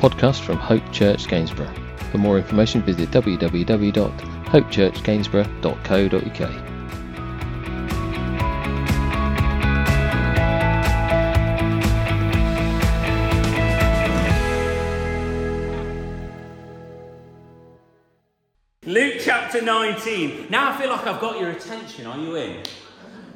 podcast from Hope Church Gainsborough. For more information, visit www.hopechurchgainsborough.co.uk. Luke chapter 19. Now I feel like I've got your attention. Are you in?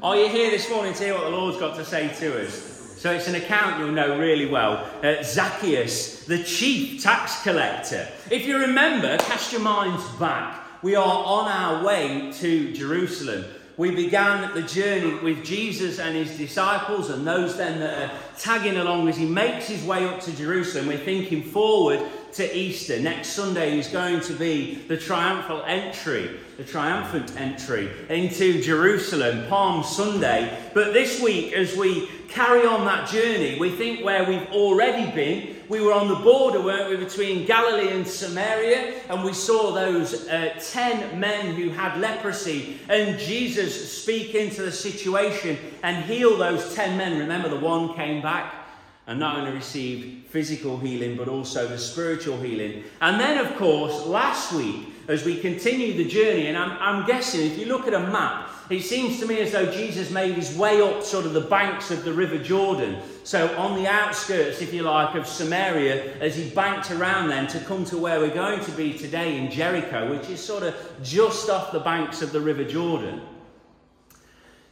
Are you here this morning to hear what the Lord's got to say to us? So it's an account you'll know really well. Uh, Zacchaeus, the chief tax collector. If you remember, cast your minds back. We are on our way to Jerusalem. We began the journey with Jesus and his disciples and those then that are tagging along as he makes his way up to Jerusalem. We're thinking forward to Easter. Next Sunday is going to be the triumphal entry, the triumphant entry into Jerusalem, Palm Sunday. But this week, as we carry on that journey, we think where we've already been. We were on the border, weren't we, between Galilee and Samaria, and we saw those uh, ten men who had leprosy, and Jesus speak into the situation and heal those ten men. Remember, the one came back and not only received physical healing, but also the spiritual healing. And then, of course, last week, as we continue the journey, and I'm, I'm, guessing if you look at a map, it seems to me as though Jesus made his way up sort of the banks of the River Jordan. So, on the outskirts, if you like, of Samaria, as he banked around then to come to where we're going to be today in Jericho, which is sort of just off the banks of the River Jordan.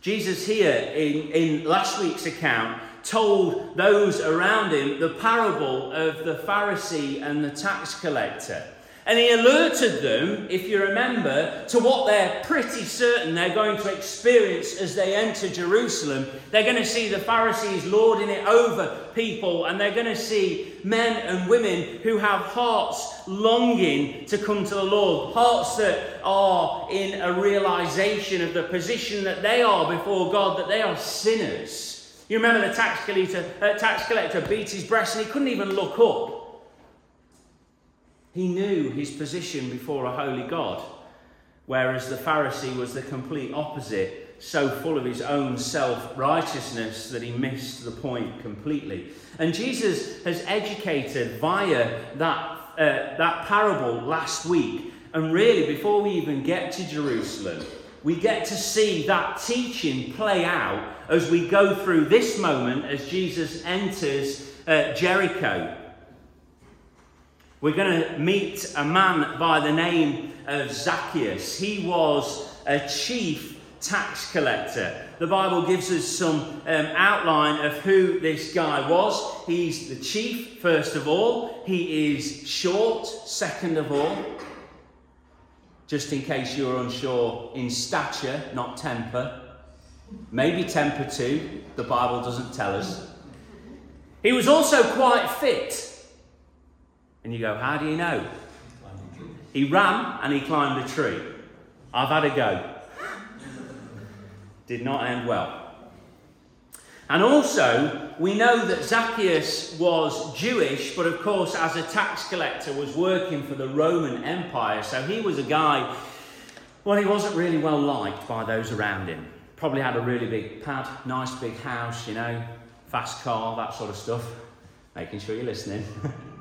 Jesus, here in, in last week's account, told those around him the parable of the Pharisee and the tax collector. And he alerted them, if you remember, to what they're pretty certain they're going to experience as they enter Jerusalem. They're going to see the Pharisees lording it over people, and they're going to see men and women who have hearts longing to come to the Lord, hearts that are in a realization of the position that they are before God, that they are sinners you remember the tax collector, uh, tax collector beat his breast and he couldn't even look up. He knew his position before a holy God, whereas the Pharisee was the complete opposite, so full of his own self righteousness that he missed the point completely. And Jesus has educated via that, uh, that parable last week. And really, before we even get to Jerusalem, we get to see that teaching play out as we go through this moment as Jesus enters uh, Jericho. We're going to meet a man by the name of Zacchaeus. He was a chief tax collector. The Bible gives us some um, outline of who this guy was. He's the chief, first of all. He is short, second of all just in case you're unsure, in stature, not temper. Maybe temper too, the Bible doesn't tell us. He was also quite fit. And you go, how do you know? He ran and he climbed a tree. I've had a go. Did not end well. And also, we know that Zacchaeus was Jewish, but of course, as a tax collector, was working for the Roman Empire. So he was a guy, well, he wasn't really well liked by those around him. Probably had a really big pad, nice big house, you know, fast car, that sort of stuff. Making sure you're listening.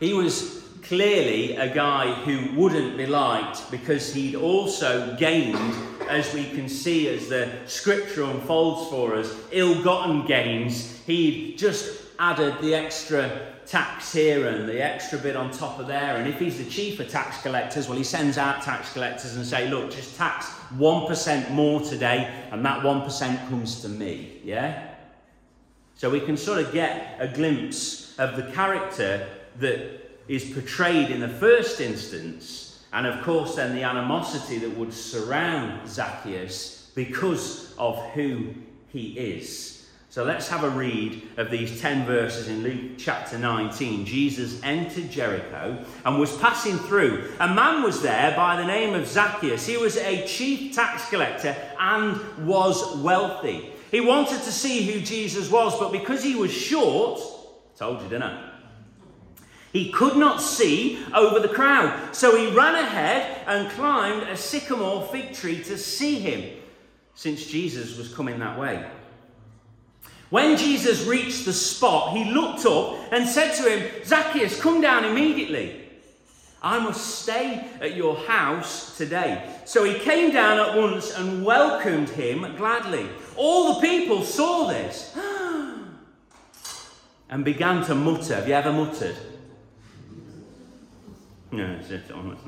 he was clearly a guy who wouldn't be liked because he'd also gained, as we can see as the scripture unfolds for us, ill gotten gains. He'd just added the extra tax here and the extra bit on top of there. And if he's the chief of tax collectors, well, he sends out tax collectors and say, look, just tax 1% more today, and that 1% comes to me. Yeah? So we can sort of get a glimpse of the character that is portrayed in the first instance, and of course, then the animosity that would surround Zacchaeus because of who he is. So let's have a read of these 10 verses in Luke chapter 19. Jesus entered Jericho and was passing through. A man was there by the name of Zacchaeus. He was a chief tax collector and was wealthy. He wanted to see who Jesus was, but because he was short, told you, didn't I? He could not see over the crowd, so he ran ahead and climbed a sycamore fig tree to see him, since Jesus was coming that way. When Jesus reached the spot, he looked up and said to him, Zacchaeus, come down immediately. I must stay at your house today. So he came down at once and welcomed him gladly. All the people saw this and began to mutter. Have you ever muttered? No, it's almost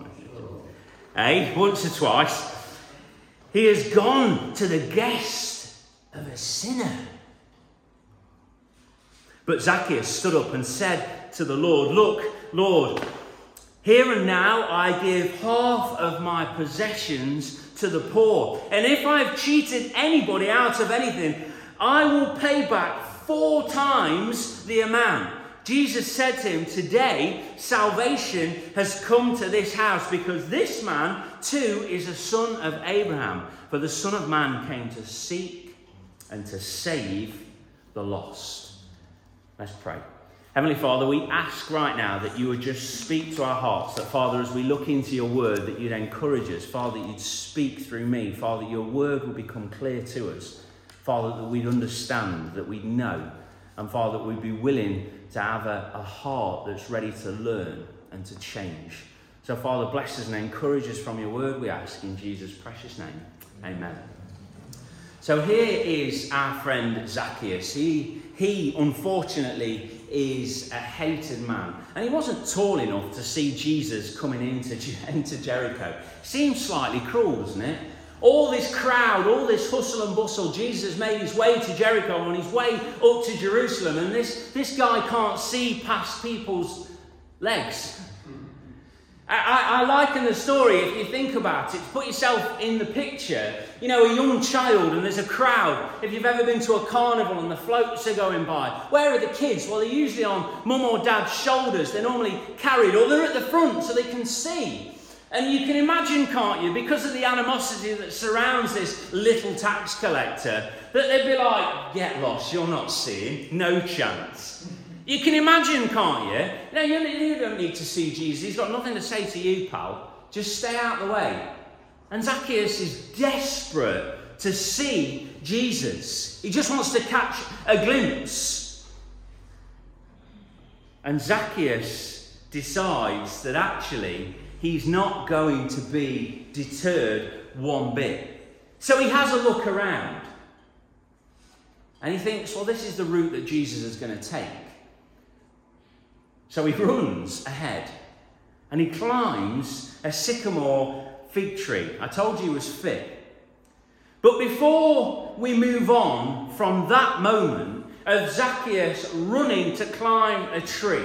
Eh? Once or twice. He has gone to the guest of a sinner. But Zacchaeus stood up and said to the Lord, Look, Lord, here and now I give half of my possessions to the poor. And if I've cheated anybody out of anything, I will pay back four times the amount. Jesus said to him, Today salvation has come to this house because this man too is a son of Abraham. For the Son of Man came to seek and to save the lost. Let's pray. Heavenly Father, we ask right now that you would just speak to our hearts. That, Father, as we look into your word, that you'd encourage us. Father, you'd speak through me. Father, your word would become clear to us. Father, that we'd understand, that we'd know. And Father, that we'd be willing to have a, a heart that's ready to learn and to change. So, Father, bless us and encourage us from your word, we ask in Jesus' precious name. Amen. So here is our friend Zacchaeus. He, he unfortunately is a hated man. And he wasn't tall enough to see Jesus coming into, into Jericho. Seems slightly cruel, doesn't it? All this crowd, all this hustle and bustle, Jesus made his way to Jericho on his way up to Jerusalem, and this, this guy can't see past people's legs. I, I, liken the story, if you think about it, put yourself in the picture. You know, a young child and there's a crowd. If you've ever been to a carnival and the floats are going by, where are the kids? Well, they're usually on mum or dad's shoulders. They're normally carried or they're at the front so they can see. And you can imagine, can't you, because of the animosity that surrounds this little tax collector, that they'd be like, get lost, you're not seeing, no chance. You can imagine, can't you? No, you, don't need to see Jesus. He's got nothing to say to you, pal. Just stay out the way. And Zacchaeus is desperate to see Jesus. He just wants to catch a glimpse. And Zacchaeus decides that actually he's not going to be deterred one bit. So he has a look around. And he thinks, well, this is the route that Jesus is going to take. So he runs ahead and he climbs a sycamore fig tree. I told you he was fit. But before we move on from that moment of Zacchaeus running to climb a tree,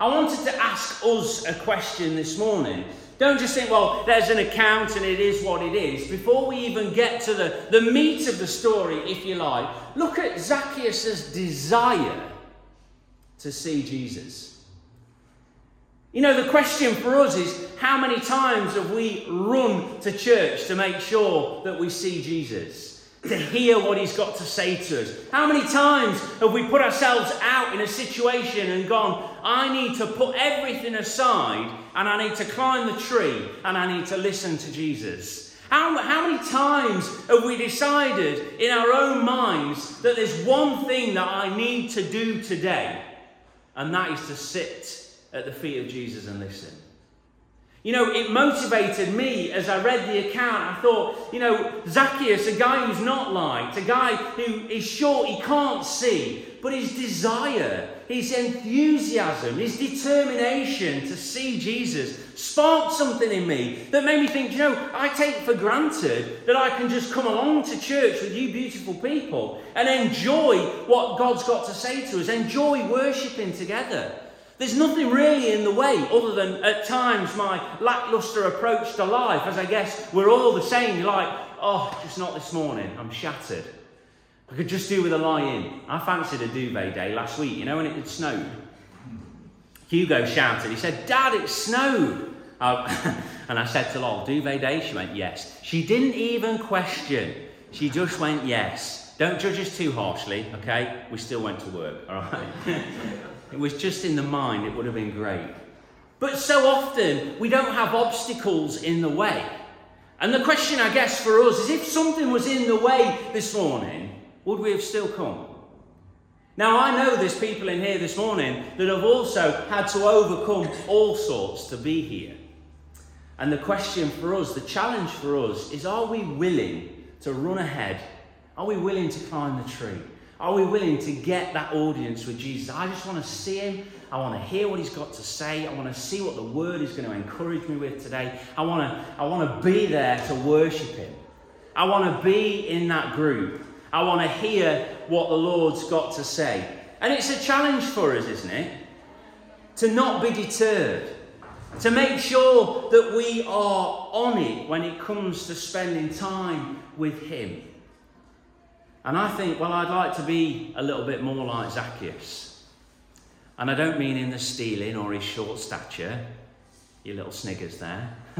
I wanted to ask us a question this morning. Don't just think, well, there's an account and it is what it is. Before we even get to the, the meat of the story, if you like, look at Zacchaeus' desire to see Jesus. You know, the question for us is how many times have we run to church to make sure that we see Jesus? To hear what he's got to say to us. How many times have we put ourselves out in a situation and gone, I need to put everything aside and I need to climb the tree and I need to listen to Jesus? How, how many times have we decided in our own minds that there's one thing that I need to do today, and that is to sit at the feet of Jesus and listen. You know, it motivated me as I read the account. I thought, you know, Zacchaeus, a guy who's not liked, a guy who is short, he can't see, but his desire, his enthusiasm, his determination to see Jesus sparked something in me that made me think, you know, I take for granted that I can just come along to church with you beautiful people and enjoy what God's got to say to us, enjoy worshipping together. There's nothing really in the way other than at times my lackluster approach to life, as I guess we're all the same. You're like, oh, just not this morning. I'm shattered. I could just do with a lie in. I fancied a duvet day last week, you know, when it had snowed. Hugo shouted, he said, Dad, it snowed. Oh, and I said to Lol, duvet day? She went, yes. She didn't even question. She just went, yes. Don't judge us too harshly, okay? We still went to work, all right? it was just in the mind, it would have been great. But so often, we don't have obstacles in the way. And the question, I guess, for us is if something was in the way this morning, would we have still come? Now, I know there's people in here this morning that have also had to overcome all sorts to be here. And the question for us, the challenge for us, is are we willing to run ahead? Are we willing to climb the tree? Are we willing to get that audience with Jesus? I just want to see him. I want to hear what he's got to say. I want to see what the word is going to encourage me with today. I want to, I want to be there to worship him. I want to be in that group. I want to hear what the Lord's got to say. And it's a challenge for us, isn't it? To not be deterred. To make sure that we are on it when it comes to spending time with Him. And I think, well, I'd like to be a little bit more like Zacchaeus. And I don't mean in the stealing or his short stature, your little sniggers there.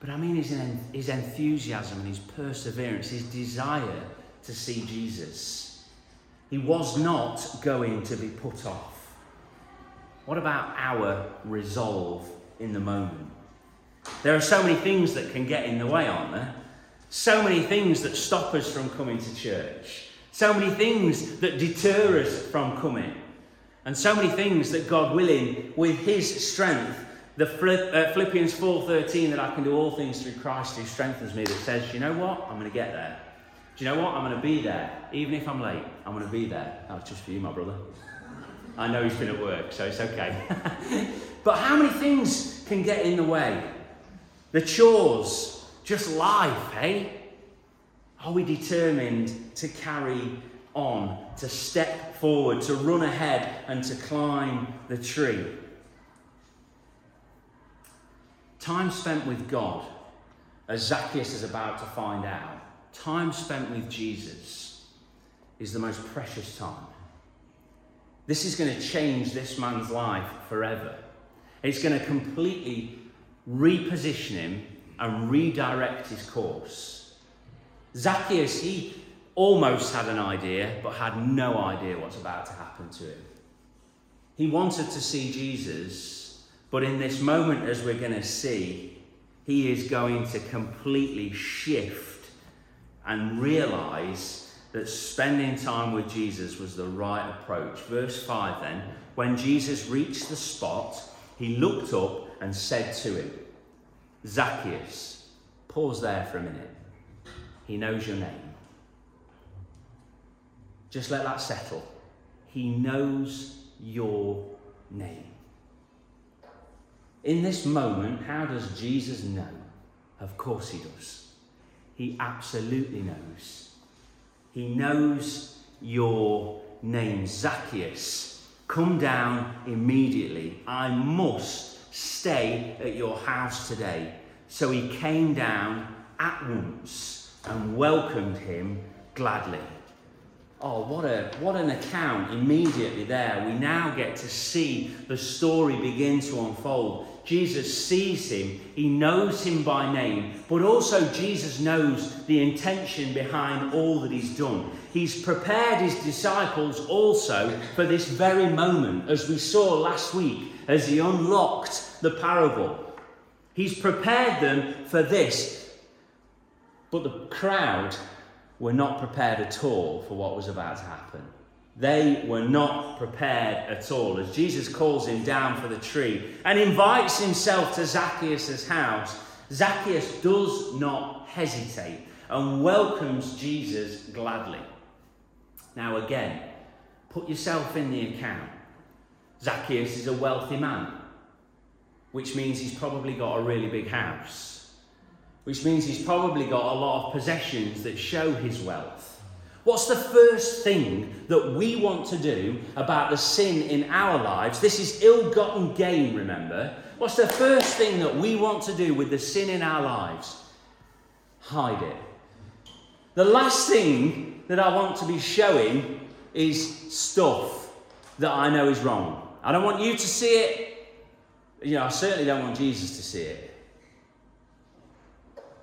but I mean his, his enthusiasm and his perseverance, his desire to see Jesus. He was not going to be put off. What about our resolve in the moment? There are so many things that can get in the way, aren't there? So many things that stop us from coming to church. So many things that deter us from coming. And so many things that God willing, with His strength, the uh, Philippians 4.13, that I can do all things through Christ who strengthens me, that says, you know what, I'm going to get there. Do you know what? I'm going to be there. Even if I'm late, I'm going to be there. That was just for you, my brother. I know he's been at work, so it's okay. but how many things can get in the way? The chores, just life, hey? Are we determined to carry on, to step forward, to run ahead, and to climb the tree? Time spent with God, as Zacchaeus is about to find out, time spent with Jesus is the most precious time. This is going to change this man's life forever. It's going to completely reposition him and redirect his course. Zacchaeus, he almost had an idea, but had no idea what's about to happen to him. He wanted to see Jesus, but in this moment, as we're going to see, he is going to completely shift and realize that spending time with Jesus was the right approach. Verse 5 then, when Jesus reached the spot, he looked up and said to him, Zacchaeus. Pause there for a minute. He knows your name. Just let that settle. He knows your name. In this moment, how does Jesus know? Of course, he does. He absolutely knows. He knows your name, Zacchaeus. Come down immediately. I must stay at your house today. So he came down at once and welcomed him gladly. Oh, what, a, what an account immediately there. We now get to see the story begin to unfold. Jesus sees him, he knows him by name, but also Jesus knows the intention behind all that he's done. He's prepared his disciples also for this very moment, as we saw last week as he unlocked the parable. He's prepared them for this. But the crowd were not prepared at all for what was about to happen. They were not prepared at all. As Jesus calls him down for the tree and invites himself to Zacchaeus' house, Zacchaeus does not hesitate and welcomes Jesus gladly. Now, again, put yourself in the account. Zacchaeus is a wealthy man, which means he's probably got a really big house, which means he's probably got a lot of possessions that show his wealth. What's the first thing that we want to do about the sin in our lives? This is ill gotten gain, remember? What's the first thing that we want to do with the sin in our lives? Hide it. The last thing that I want to be showing is stuff that I know is wrong. I don't want you to see it. You know, I certainly don't want Jesus to see it.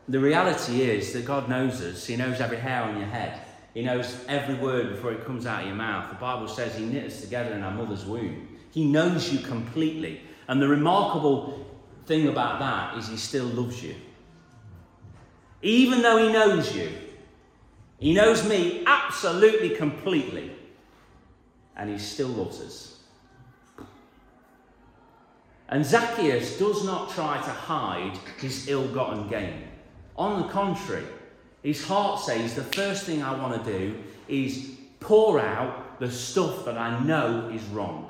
The reality is that God knows us. He knows every hair on your head. He knows every word before it comes out of your mouth. The Bible says He knit us together in our mother's womb. He knows you completely. And the remarkable thing about that is He still loves you. Even though He knows you, He knows me absolutely completely. and he still loves us. And Zacchaeus does not try to hide his ill gotten gain. On the contrary, his heart says, The first thing I want to do is pour out the stuff that I know is wrong.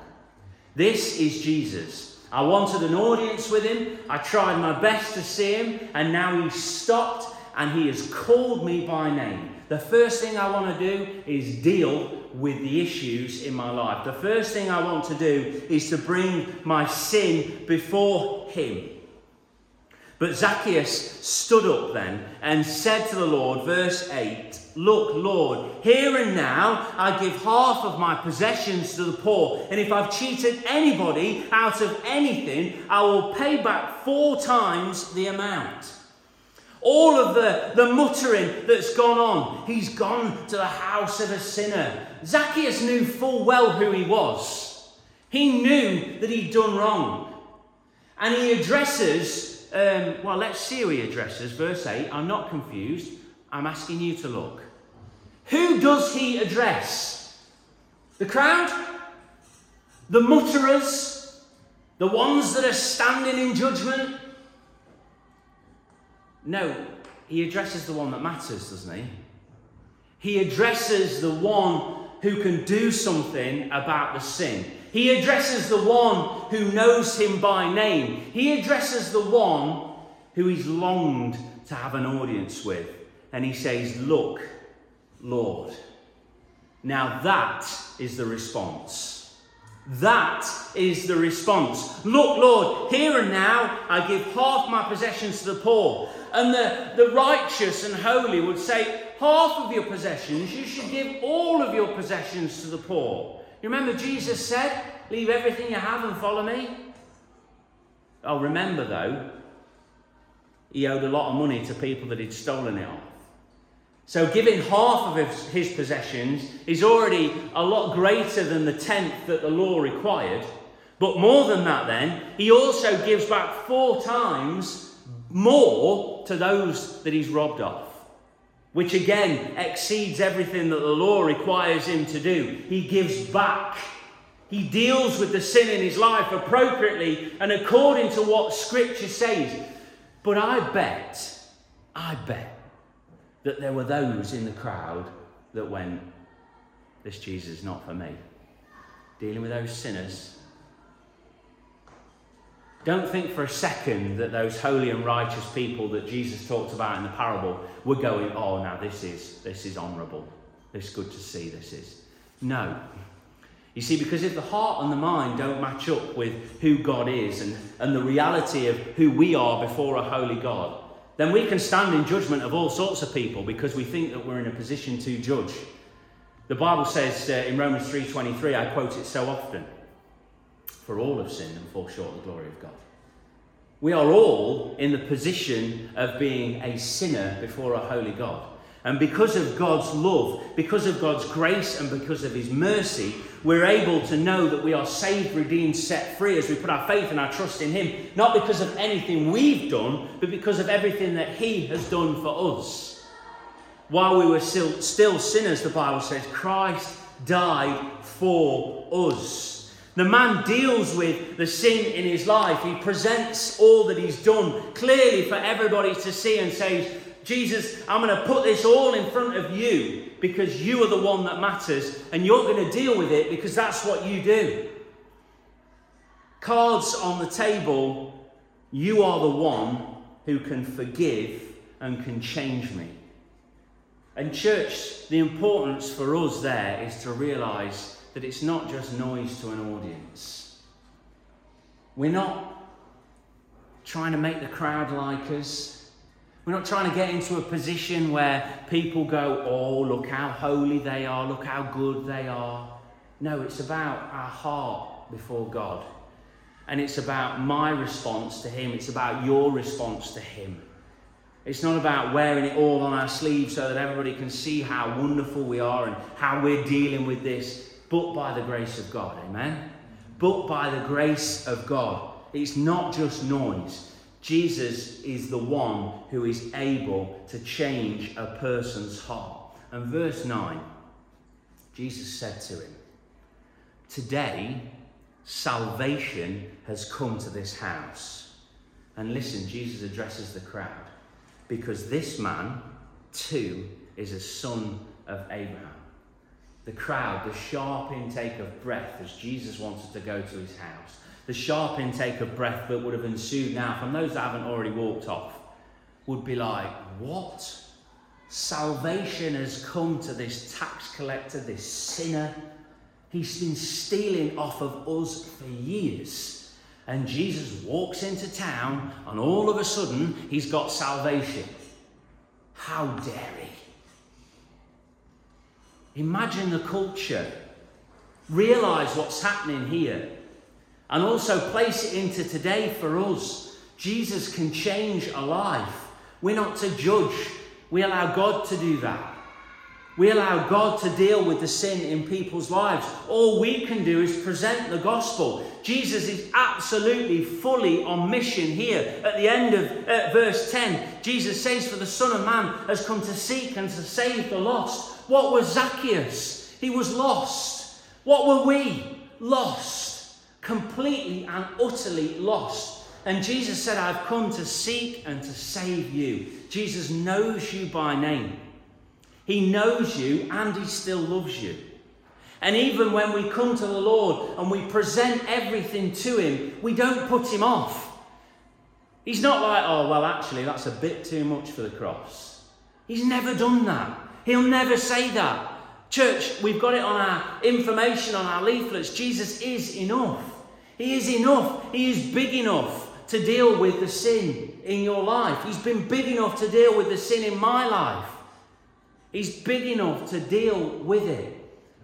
This is Jesus. I wanted an audience with him. I tried my best to see him, and now he's stopped and he has called me by name. The first thing I want to do is deal with the issues in my life. The first thing I want to do is to bring my sin before him. But Zacchaeus stood up then and said to the Lord, verse 8, Look, Lord, here and now I give half of my possessions to the poor, and if I've cheated anybody out of anything, I will pay back four times the amount. All of the, the muttering that's gone on, he's gone to the house of a sinner. Zacchaeus knew full well who he was. He knew that he'd done wrong. And he addresses, um, well, let's see who he addresses. Verse 8 I'm not confused. I'm asking you to look. Who does he address? The crowd? The mutterers? The ones that are standing in judgment? No, he addresses the one that matters, doesn't he? He addresses the one who can do something about the sin. He addresses the one who knows him by name. He addresses the one who he's longed to have an audience with. And he says, Look, Lord. Now that is the response. That is the response. Look, Lord, here and now I give half my possessions to the poor. And the, the righteous and holy would say, half of your possessions, you should give all of your possessions to the poor. You remember Jesus said, Leave everything you have and follow me? Oh, remember though, he owed a lot of money to people that he'd stolen it off. So, giving half of his, his, possessions is already a lot greater than the tenth that the law required. But more than that, then, he also gives back four times more to those that he's robbed of, which again exceeds everything that the law requires him to do. He gives back. He deals with the sin in his life appropriately and according to what Scripture says. But I bet, I bet that there were those in the crowd that went, This Jesus is not for me. Dealing with those sinners. Don't think for a second that those holy and righteous people that Jesus talked about in the parable were going, Oh, now this is this is honourable. It's good to see this is. No. You see, because if the heart and the mind don't match up with who God is and, and the reality of who we are before a holy God, then we can stand in judgment of all sorts of people because we think that we're in a position to judge. The Bible says uh, in Romans 3:23, I quote it so often, for all have sinned and fall short of the glory of God. We are all in the position of being a sinner before a holy God. And because of God's love, because of God's grace, and because of His mercy, we're able to know that we are saved, redeemed, set free as we put our faith and our trust in Him, not because of anything we've done, but because of everything that He has done for us. While we were still, still sinners, the Bible says, Christ died for us. The man deals with the sin in his life. He presents all that he's done clearly for everybody to see and says, Jesus, I'm going to put this all in front of you because you are the one that matters and you're going to deal with it because that's what you do. Cards on the table, you are the one who can forgive and can change me. And, church, the importance for us there is to realize that it's not just noise to an audience. We're not trying to make the crowd like us. We're not trying to get into a position where people go, oh, look how holy they are, look how good they are. No, it's about our heart before God. And it's about my response to Him, it's about your response to Him. It's not about wearing it all on our sleeves so that everybody can see how wonderful we are and how we're dealing with this, but by the grace of God. Amen? But by the grace of God. It's not just noise. Jesus is the one who is able to change a person's heart. And verse 9, Jesus said to him, Today, salvation has come to this house. And listen, Jesus addresses the crowd because this man, too, is a son of Abraham. The crowd, the sharp intake of breath as Jesus wanted to go to his house, the sharp intake of breath that would have ensued now from those that haven't already walked off, would be like, What? Salvation has come to this tax collector, this sinner. He's been stealing off of us for years. And Jesus walks into town, and all of a sudden, he's got salvation. How dare he? Imagine the culture. Realize what's happening here. And also place it into today for us. Jesus can change a life. We're not to judge, we allow God to do that. We allow God to deal with the sin in people's lives. All we can do is present the gospel. Jesus is absolutely fully on mission here. At the end of uh, verse 10, Jesus says, For the Son of Man has come to seek and to save the lost. What was Zacchaeus? He was lost. What were we? Lost. Completely and utterly lost. And Jesus said, I've come to seek and to save you. Jesus knows you by name. He knows you and he still loves you. And even when we come to the Lord and we present everything to him, we don't put him off. He's not like, oh, well, actually, that's a bit too much for the cross. He's never done that. He'll never say that. Church, we've got it on our information, on our leaflets. Jesus is enough. He is enough. He is big enough to deal with the sin in your life. He's been big enough to deal with the sin in my life. He's big enough to deal with it.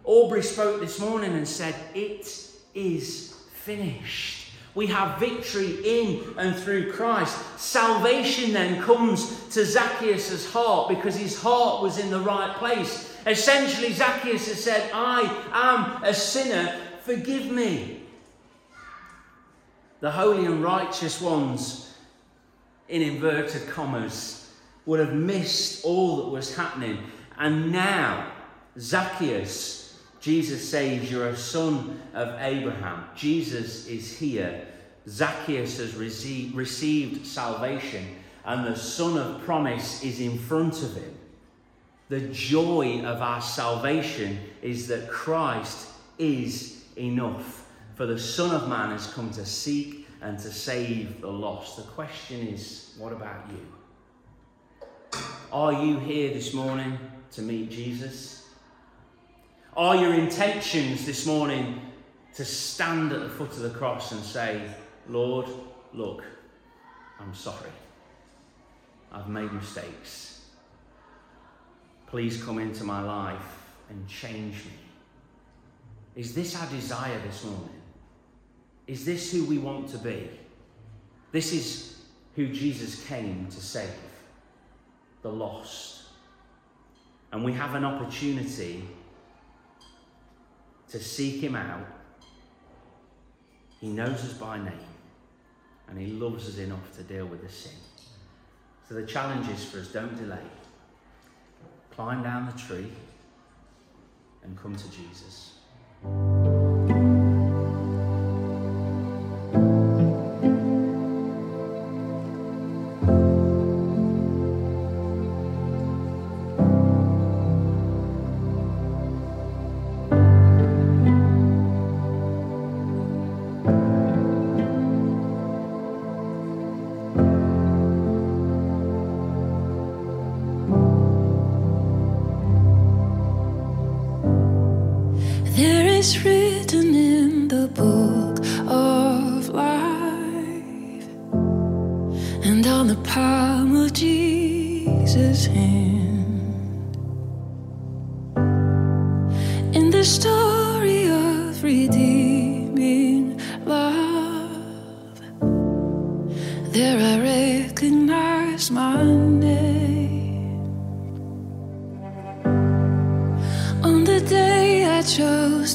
Aubrey spoke this morning and said, It is finished. We have victory in and through Christ. Salvation then comes to Zacchaeus' heart because his heart was in the right place. Essentially, Zacchaeus has said, I am a sinner, forgive me the holy and righteous ones, in inverted commas, would have missed all that was happening. And now, Zacchaeus, Jesus says, You're a son of Abraham. Jesus is here. Zacchaeus has received, received salvation, and the son of promise is in front of him. The joy of our salvation is that Christ is enough. For the Son of Man has come to seek and to save the lost. The question is, what about you? Are you here this morning to meet Jesus? Are your intentions this morning to stand at the foot of the cross and say, Lord, look, I'm sorry. I've made mistakes. Please come into my life and change me. Is this our desire this morning? Is this who we want to be? This is who Jesus came to save the lost. And we have an opportunity to seek him out. He knows us by name and he loves us enough to deal with the sin. So the challenge is for us don't delay. Climb down the tree and come to Jesus. He life. And on the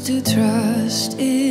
robe and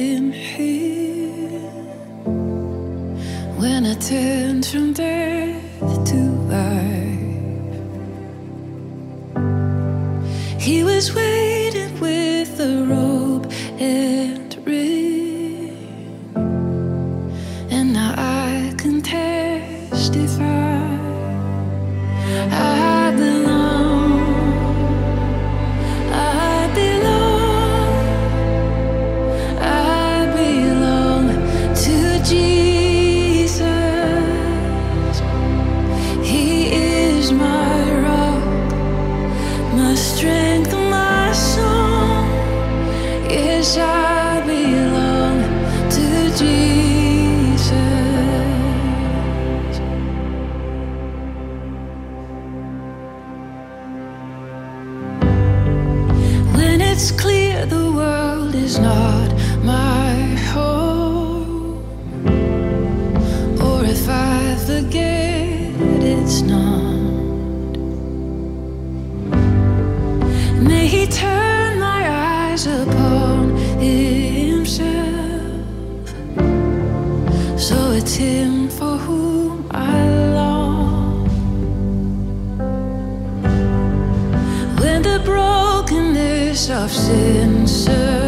of sin.